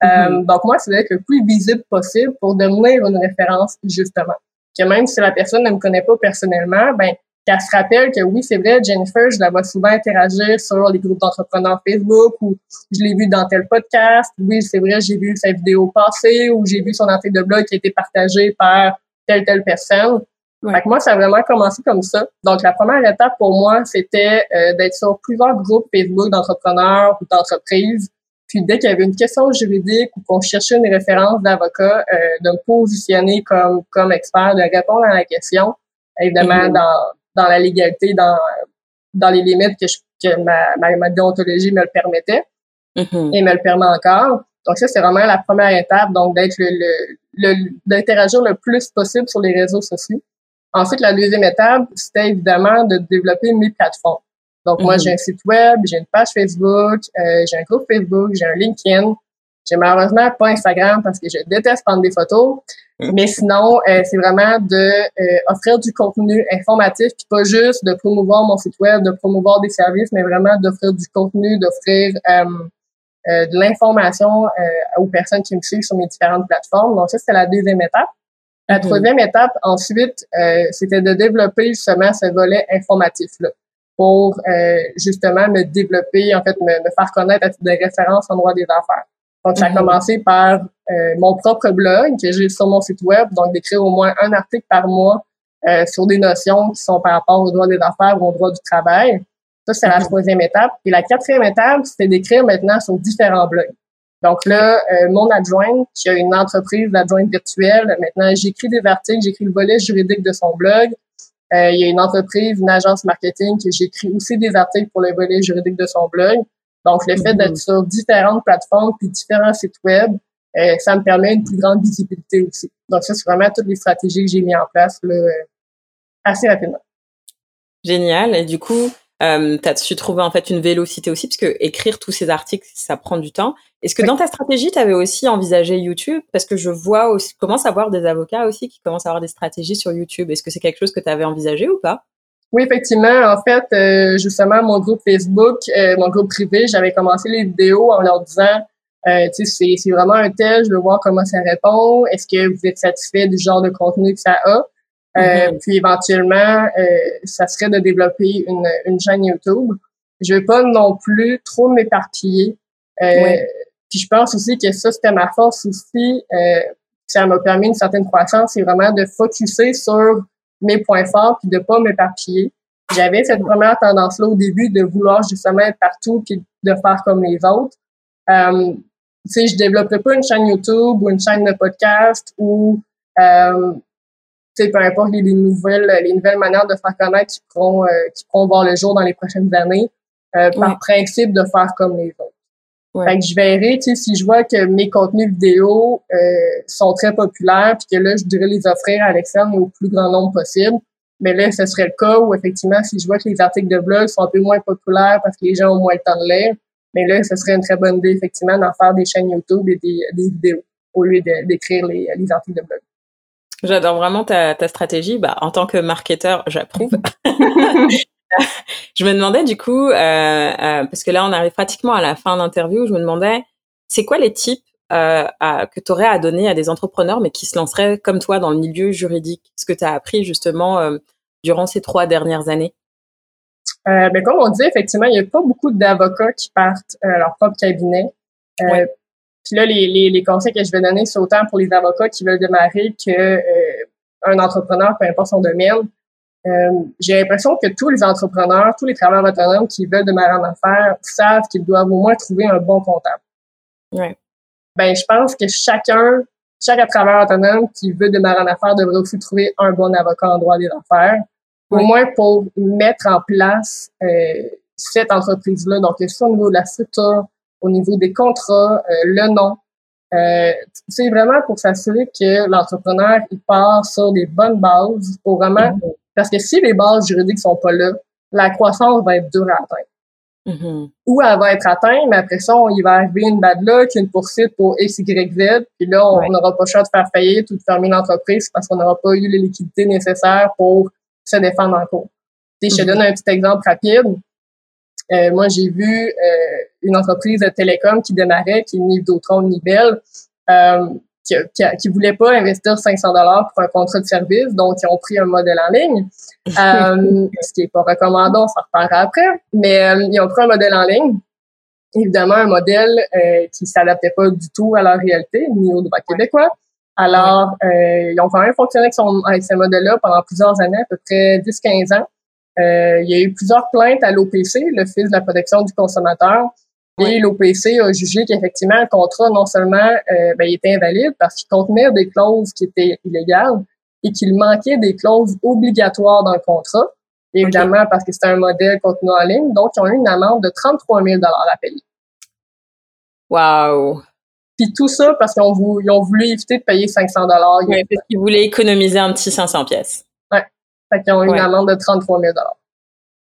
Mm-hmm. euh, donc, moi, c'est d'être le plus visible possible pour devenir une référence, justement. Que même si la personne ne me connaît pas personnellement, ben, qu'elle se rappelle que oui, c'est vrai, Jennifer, je la vois souvent interagir sur les groupes d'entrepreneurs Facebook ou je l'ai vu dans tel podcast. Oui, c'est vrai, j'ai vu sa vidéo passée ou j'ai vu son article de blog qui a été partagé par telle, telle personne. Fait que moi, ça a vraiment commencé comme ça. Donc, la première étape pour moi, c'était euh, d'être sur plusieurs groupes Facebook d'entrepreneurs ou d'entreprises. Puis dès qu'il y avait une question juridique ou qu'on cherchait une référence d'avocat, euh, de me positionner comme comme expert, de répondre à la question, évidemment mhm. dans dans la légalité, dans dans les limites que, je, que ma, ma, déontologie me le permettait mhm. et me le permet encore. Donc ça, c'est vraiment la première étape, donc d'être le, le, le d'interagir le plus possible sur les réseaux sociaux. Ensuite, la deuxième étape, c'était évidemment de développer mes plateformes. Donc, moi, j'ai un site web, j'ai une page Facebook, euh, j'ai un groupe Facebook, j'ai un LinkedIn. J'ai malheureusement pas Instagram parce que je déteste prendre des photos. Mais sinon, euh, c'est vraiment de euh, offrir du contenu informatif, puis pas juste de promouvoir mon site web, de promouvoir des services, mais vraiment d'offrir du contenu, d'offrir de l'information aux personnes qui me suivent sur mes différentes plateformes. Donc ça, c'était la deuxième étape. La troisième étape, ensuite, c'était de développer justement ce volet informatif-là pour euh, justement me développer, en fait, me, faire connaître à titre de référence en droit des affaires. Donc, ça a mhm. commencé par euh, mon propre blog que j'ai sur mon site web, donc d'écrire au moins un article par mois euh, sur des notions qui sont par rapport au droit des affaires ou au droit du travail. Ça, c'est la mhm. troisième étape. Et la quatrième étape, c'était d'écrire maintenant sur différents blogs. Donc là, mon adjointe, qui a une entreprise d'adjointe virtuelle, maintenant j'écris des articles, j'écris le volet juridique de son blog, euh, il y a une entreprise, une agence marketing que j'écris aussi des articles pour le volet juridique de son blog. Donc, le fait d'être mhm. sur différentes plateformes puis différents sites web, euh, ça me permet une plus grande visibilité aussi. Donc, ça, c'est vraiment toutes les stratégies que j'ai mis en place là, euh, assez rapidement. Génial. Et du coup, euh, tu as su trouver en fait une vélocité aussi, parce que écrire tous ces articles, ça prend du temps. Est-ce que dans ta stratégie, tu avais aussi envisagé YouTube? Parce que je vois aussi, commence à voir des avocats aussi qui commencent à avoir des stratégies sur YouTube. Est-ce que c'est quelque chose que tu avais envisagé ou pas? Oui, effectivement. En fait, euh, justement, mon groupe Facebook, euh, mon groupe privé, j'avais commencé les vidéos en leur disant, euh, tu sais, c'est vraiment un test, je veux voir comment ça répond. Est-ce que vous êtes satisfait du genre de contenu que ça a? Euh, mhm. Puis éventuellement, euh, ça serait de développer une, une chaîne YouTube. Je veux pas non plus trop m'éparpiller. Euh, Puis je pense aussi que ça, c'était ma force aussi. Euh, ça m'a permis une certaine croissance, c'est vraiment de focuser sur mes points forts puis de pas m'éparpiller. J'avais cette première tendance-là au début de vouloir justement être partout puis de faire comme les autres. Euh, tu sais, je développerais pas une chaîne YouTube ou une chaîne de podcast ou euh, sais, peu importe les, nouvelles, les nouvelles manières de faire connaître qui pourront, euh, qui pourront voir le jour dans les prochaines années, euh, par principe de faire comme les autres. Ouais. Fait que je verrai, tu sais, si je vois que mes contenus vidéo euh, sont très populaires, puis que là, je devrais les offrir à l'externe et au plus grand nombre possible. Mais là, ce serait le cas où, effectivement, si je vois que les articles de blog sont un peu moins populaires parce que les gens ont moins le temps de lire, mais là, ce serait une très bonne idée, effectivement, d'en faire des chaînes YouTube et des, des vidéos au lieu d'écrire les, les articles de blog. J'adore vraiment ta, ta stratégie. Bah, en tant que marketeur, j'approuve. je me demandais du coup, euh, euh, parce que là on arrive pratiquement à la fin d'interview, je me demandais, c'est quoi les tips euh, à, que tu aurais à donner à des entrepreneurs, mais qui se lanceraient comme toi dans le milieu juridique? Ce que tu as appris justement durant ces trois dernières années ben, Comme on dit, effectivement, il n'y a pas beaucoup d'avocats qui partent à leur propre cabinet. Ouais. Puis là, les, les, les, conseils que je vais donner, c'est autant pour les avocats qui veulent démarrer que un entrepreneur, peu importe son domaine. Euh, j'ai l'impression que tous les entrepreneurs, tous les travailleurs autonomes qui veulent démarrer en affaires savent qu'ils doivent au moins trouver un bon comptable. Ouais. Ben, je pense que chacun, chaque travailleur autonome qui veut démarrer en affaires devrait aussi trouver un bon avocat en droit des affaires, au moins pour mettre en place euh, cette entreprise-là. Donc, soit au niveau de la structure, au niveau des contrats, euh, le nom. Euh, c'est vraiment pour s'assurer que l'entrepreneur il part sur des bonnes bases pour vraiment. Parce que si les bases juridiques sont pas là, la croissance va être dure à atteindre. Mm-hmm. Ou elle va être atteinte, mais après ça, il va arriver une bad luck, une poursuite pour X, Y, Z, puis là, on n'aura pas le choix de faire faillite ou de fermer l'entreprise parce qu'on n'aura pas eu les liquidités nécessaires pour se défendre en cours. Je te mm-hmm. donne un petit exemple rapide. Euh, moi, j'ai vu euh, une entreprise de télécom qui démarrait, qui est Nive Dautron Nibel. Euh, qui, qui, voulaient pas investir 500 dollars pour un contrat de service, donc ils ont pris un modèle en ligne, euh, ce qui est pas recommandé, on s'en reparlera après, mais euh, ils ont pris un modèle en ligne, évidemment un modèle euh, qui s'adaptait pas du tout à leur réalité, ni au droit québécois. Alors, euh, ils ont quand même fonctionné avec, son, avec ce modèle-là pendant plusieurs années, à peu près 10-15 ans. Euh, il y a eu plusieurs plaintes à l'OPC, l'Office de la protection du consommateur, et l'OPC a jugé qu'effectivement, le contrat, non seulement euh, ben, il était invalide parce qu'il contenait des clauses qui étaient illégales et qu'il manquait des clauses obligatoires dans le contrat, évidemment parce que c'était un modèle contenu en ligne. Donc, ils ont eu une amende de 33 000 à payer. Wow! Puis tout ça parce qu'ils ont, voulu, ont voulu éviter de payer 500 dollars. parce qu'ils voulaient économiser un petit 500 pièces. Ouais. Fait qu'ils ont eu une amende de 33 000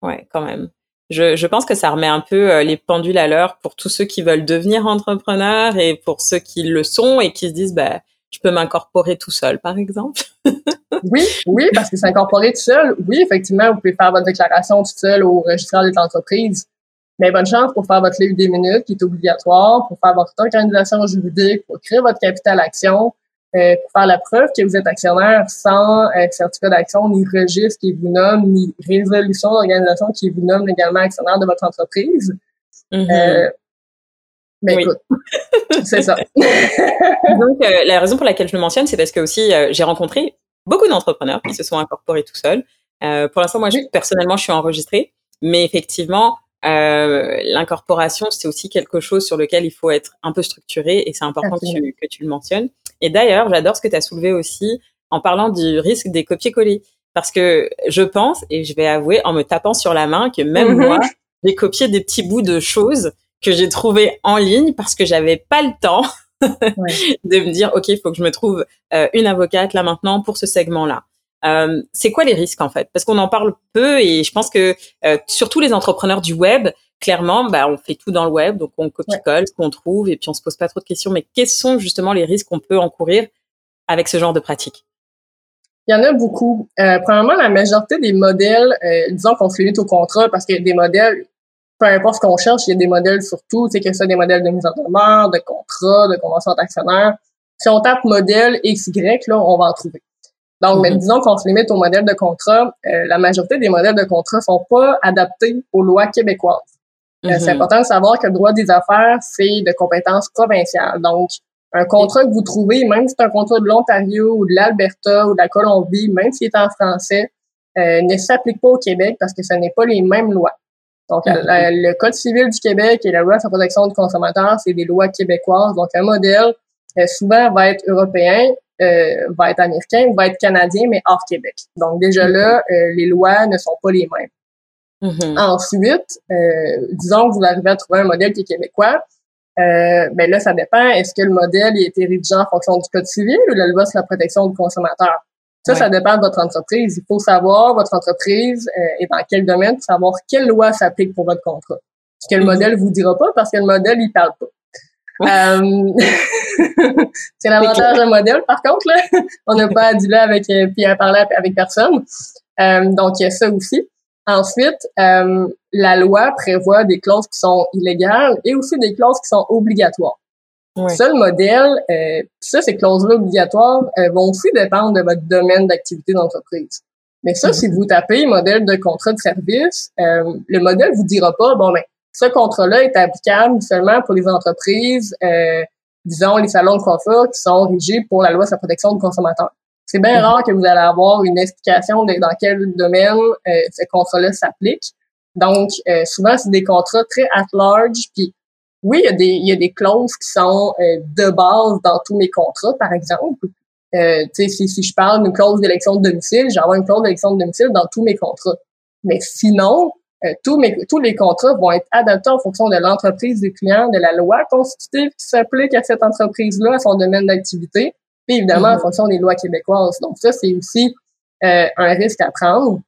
Ouais, quand même je, pense que ça remet un peu euh, les pendules à l'heure pour tous ceux qui veulent devenir entrepreneurs et pour ceux qui le sont et qui se disent bah je peux m'incorporer tout seul par exemple. oui, oui, parce que s'incorporer tout seul, oui, effectivement, vous pouvez faire votre déclaration tout seul au registre des entreprises. Mais bonne chance pour faire votre livre des minutes qui est obligatoire, pour faire votre organisation juridique, pour créer votre capital action, euh, pour faire la preuve que vous êtes actionnaire sans euh, certificat d'action, ni registre qui vous nomme, ni résolution d'organisation qui vous nomme également actionnaire de votre entreprise. Euh, mais écoute, c'est ça. Donc, euh, la raison pour laquelle je le mentionne, c'est parce que aussi, j'ai rencontré beaucoup d'entrepreneurs qui se sont incorporés tout seuls. pour l'instant, moi, je, personnellement, je suis enregistrée, mais effectivement, euh, l'incorporation, c'est aussi quelque chose sur lequel il faut être un peu structuré et c'est important que tu, que tu, le mentionnes. Et d'ailleurs, j'adore ce que tu as soulevé aussi en parlant du risque des copier-coller. Parce que je pense, et je vais avouer en me tapant sur la main, que même mm-hmm. moi, j'ai copié des petits bouts de choses que j'ai trouvées en ligne parce que j'avais pas le temps de me dire, OK, il faut que je me trouve euh, une avocate là maintenant pour ce segment-là. Euh, c'est quoi les risques en fait? Parce qu'on en parle peu et je pense que euh, surtout les entrepreneurs du web, clairement, bah, on fait tout dans le web, donc on copie-colle ce qu'on trouve et puis on se pose pas trop de questions. Mais quels sont justement les risques qu'on peut encourir avec ce genre de pratique? Il y en a beaucoup. Euh, premièrement, la majorité des modèles, euh, disons qu'on se limite au contrat parce qu'il y a des modèles, peu importe ce qu'on cherche, il y a des modèles surtout, sais, que ça des modèles de mise en demeure, de contrat, de convention d'actionnaire. Si on tape modèle XY, là, on va en trouver. Donc, mais mhm. disons qu'on se limite au modèle de contrat, euh, la majorité des modèles de contrat sont pas adaptés aux lois québécoises. Euh, c'est mhm. important de savoir que le droit des affaires, c'est de compétence provinciale. Donc, un contrat que vous trouvez, même si c'est un contrat de l'Ontario ou de l'Alberta ou de la Colombie, même s'il est en français, euh, ne s'applique pas au Québec parce que ce n'est pas les mêmes lois. Donc, le Code civil du Québec et la loi sur la protection du consommateur, c'est des lois québécoises. Donc, un modèle, souvent, va être européen euh, va être américain va être canadien, mais hors Québec. Donc déjà là, euh, les lois ne sont pas les mêmes. Mm-hmm. Ensuite, euh, disons que vous arrivez à trouver un modèle qui est québécois, euh, ben là, ça dépend. Est-ce que le modèle a été rédigé en fonction du Code civil ou la loi sur la protection du consommateur? Ça, ça dépend de votre entreprise. Il faut savoir votre entreprise euh, et dans quel domaine pour savoir quelle loi s'applique pour votre contrat. Ce que le mm-hmm. modèle vous dira pas parce que le modèle, il parle pas. Euh, c'est l'avantage d'un modèle, par contre, là. On n'a pas à là avec, euh, puis à parler avec personne. Euh, donc, il y a ça aussi. Ensuite, euh, la loi prévoit des clauses qui sont illégales et aussi des clauses qui sont obligatoires. Ça, le modèle, euh, ça, ces clauses-là obligatoires vont aussi dépendre de votre domaine d'activité d'entreprise. Mais ça, mm-hmm. si vous tapez modèle de contrat de service, le modèle vous dira pas, bon, ben, ce contrat-là est applicable seulement pour les entreprises, euh, disons les salons de coiffure qui sont régis pour la loi sur la protection du consommateur. C'est bien rare que vous allez avoir une explication de dans quel domaine euh, ce contrat-là s'applique. Donc, euh, souvent, c'est des contrats très at large. Puis, oui, il y a des, il y a des clauses qui sont euh, de base dans tous mes contrats, par exemple. Euh, si, si je parle d'une clause d'élection de domicile, j'ai une clause d'élection de domicile dans tous mes contrats. Mais sinon, euh, tous, mes, tous les contrats vont être adaptés en fonction de l'entreprise du client, de la loi constitutive qui s'applique à cette entreprise-là, à son domaine d'activité, puis évidemment en mhm. fonction des lois québécoises. Donc ça, c'est aussi euh, un risque à prendre.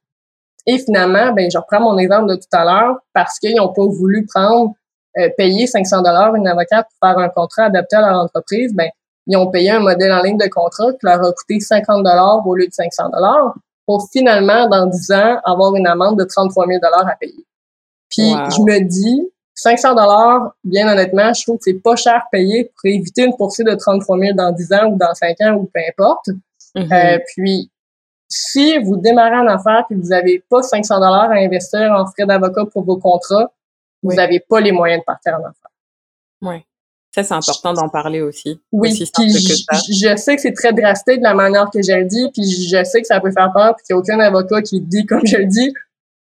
Et finalement, ben, je reprends mon exemple de tout à l'heure, parce qu'ils n'ont pas voulu prendre, euh, payer 500 dollars une avocate pour faire un contrat adapté à leur entreprise, ben, ils ont payé un modèle en ligne de contrat qui leur a coûté 50 dollars au lieu de 500 dollars pour finalement, dans 10 ans, avoir une amende de 33 000 à payer. Puis je me dis, 500 dollars, bien honnêtement, je trouve que c'est pas cher payé pour éviter une poursuite de 33 000 dans 10 ans ou dans 5 ans ou peu importe. Mhm. Euh, puis, si vous démarrez en affaires et que vous n'avez pas 500 dollars à investir en frais d'avocat pour vos contrats, vous Oui. n'avez pas les moyens de partir en affaires. Ouais. Ça, c'est important d'en parler aussi. Oui, Aussi puis simple que je, je sais que c'est très drastique de la manière que je le dis, puis je sais que ça peut faire peur, puis qu'il n'y a aucun avocat qui dit comme je le dis.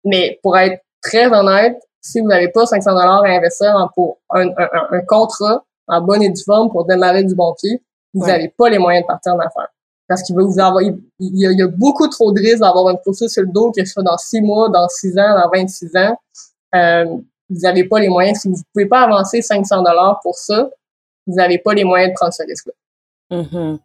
Mais pour être très honnête, si vous n'avez pas 500 dollars à investir en- pour un, un, un- contrat en bonne et due forme pour démarrer du bon pied, vous Ouais. n'avez pas les moyens de partir en affaires. Parce qu'il va vous avoir, il il y, a, il y a beaucoup trop de risques d'avoir une poursuite sur le dos, que ce soit dans 6 mois, dans 6 ans, dans 26 ans. Euh, vous n'avez pas les moyens. Si vous ne pouvez pas avancer 500 dollars pour ça, vous n'avez pas les moyens de prendre ce risque-là. Mhm.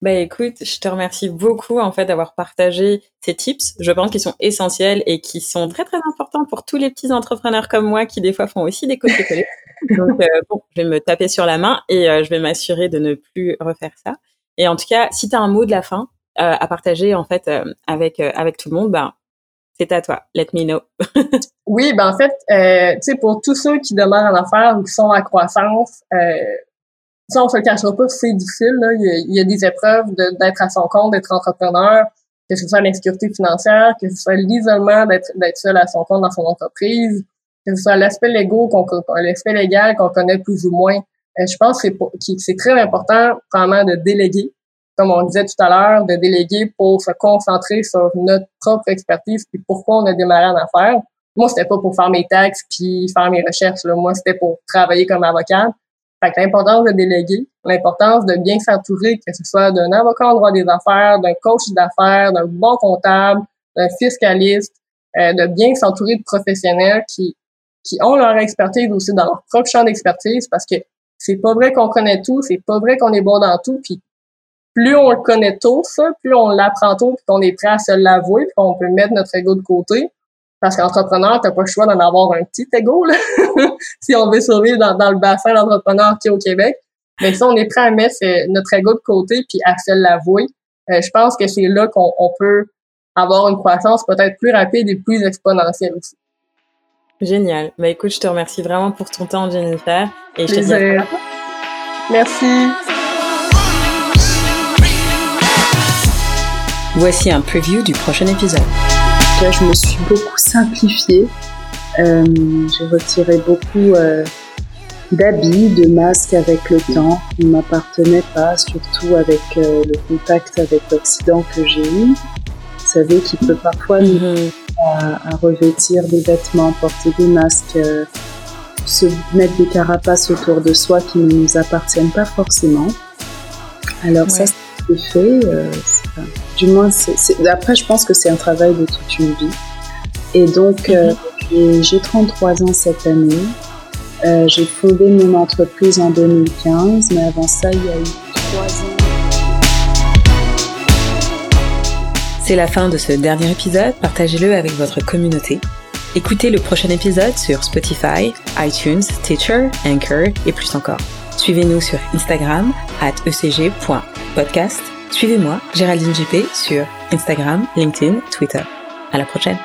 Ben écoute, je te remercie beaucoup en fait d'avoir partagé ces tips. Je pense qu'ils sont essentiels et qui sont très très importants pour tous les petits entrepreneurs comme moi qui des fois font aussi des copier-coller. Donc euh, bon, je vais me taper sur la main et euh, je vais m'assurer de ne plus refaire ça. Et en tout cas, si tu as un mot de la fin euh, à partager en fait euh, avec euh, avec tout le monde, ben c'est à toi. Let me know. Oui, ben en fait, euh, tu sais, pour tous ceux qui demeurent en affaires ou qui sont en croissance, euh, ça, on se le cachera pas, c'est difficile. Là. Il, y a, il y a des épreuves d'être à son compte, d'être entrepreneur, que ce soit l'insécurité financière, que ce soit l'isolement d'être seul à son compte dans son entreprise, que ce soit l'aspect légal qu'on l'aspect légal qu'on connaît plus ou moins. Euh, je pense que c'est très important, vraiment, de déléguer, comme on disait tout à l'heure, de déléguer pour se concentrer sur notre propre expertise puis pourquoi on a démarré en affaires. Moi, c'était pas pour faire mes taxes puis faire mes recherches. Là. Moi, c'était pour travailler comme avocate. Fait que l'importance de déléguer, l'importance de bien s'entourer, que ce soit d'un avocat en droit des affaires, d'un coach d'affaires, d'un bon comptable, d'un fiscaliste, euh, de bien s'entourer de professionnels qui, qui ont leur expertise aussi dans leur propre champ d'expertise parce que c'est pas vrai qu'on connaît tout, c'est pas vrai qu'on est bon dans tout, puis plus on le connaît tôt, ça, plus on l'apprend tôt, puis qu'on est prêt à se l'avouer, puis qu'on peut mettre notre ego de côté. Parce qu'entrepreneur, t'as pas le choix d'en avoir un petit ego, là, si on veut survivre dans, dans le bassin d'entrepreneurs qui est au Québec. Mais si on est prêt à mettre euh, notre ego de côté puis à se l'avouer, euh, je pense que c'est là qu'on on peut avoir une croissance peut-être plus rapide et plus exponentielle aussi. Génial. Bah écoute, je te remercie vraiment pour ton temps, Jennifer. Et je te dis à. Merci. Voici un preview du prochain épisode. Là, je me suis beaucoup simplifiée. Euh, j'ai retiré beaucoup euh, d'habits, de masques avec le temps qui ne m'appartenaient pas, surtout avec euh, le contact avec l'Occident que j'ai eu. Vous savez qu'il peut parfois nous Mhm. à, à revêtir des vêtements, porter des masques, se mettre des carapaces autour de soi qui ne nous appartiennent pas forcément. Alors ça, c'est fait. du moins, après, je pense que c'est un travail de toute une vie. Et donc, euh, j'ai, j'ai 33 ans cette année. Euh, j'ai fondé mon entreprise en 2015, mais avant ça, il y a eu trois ans. C'est la fin de ce dernier épisode. Partagez-le avec votre communauté. Écoutez le prochain épisode sur Spotify, iTunes, Stitcher, Anchor et plus encore. Suivez-nous sur Instagram at ecg.podcast. Suivez-moi, Géraldine JP, sur Instagram, LinkedIn, Twitter. À la prochaine.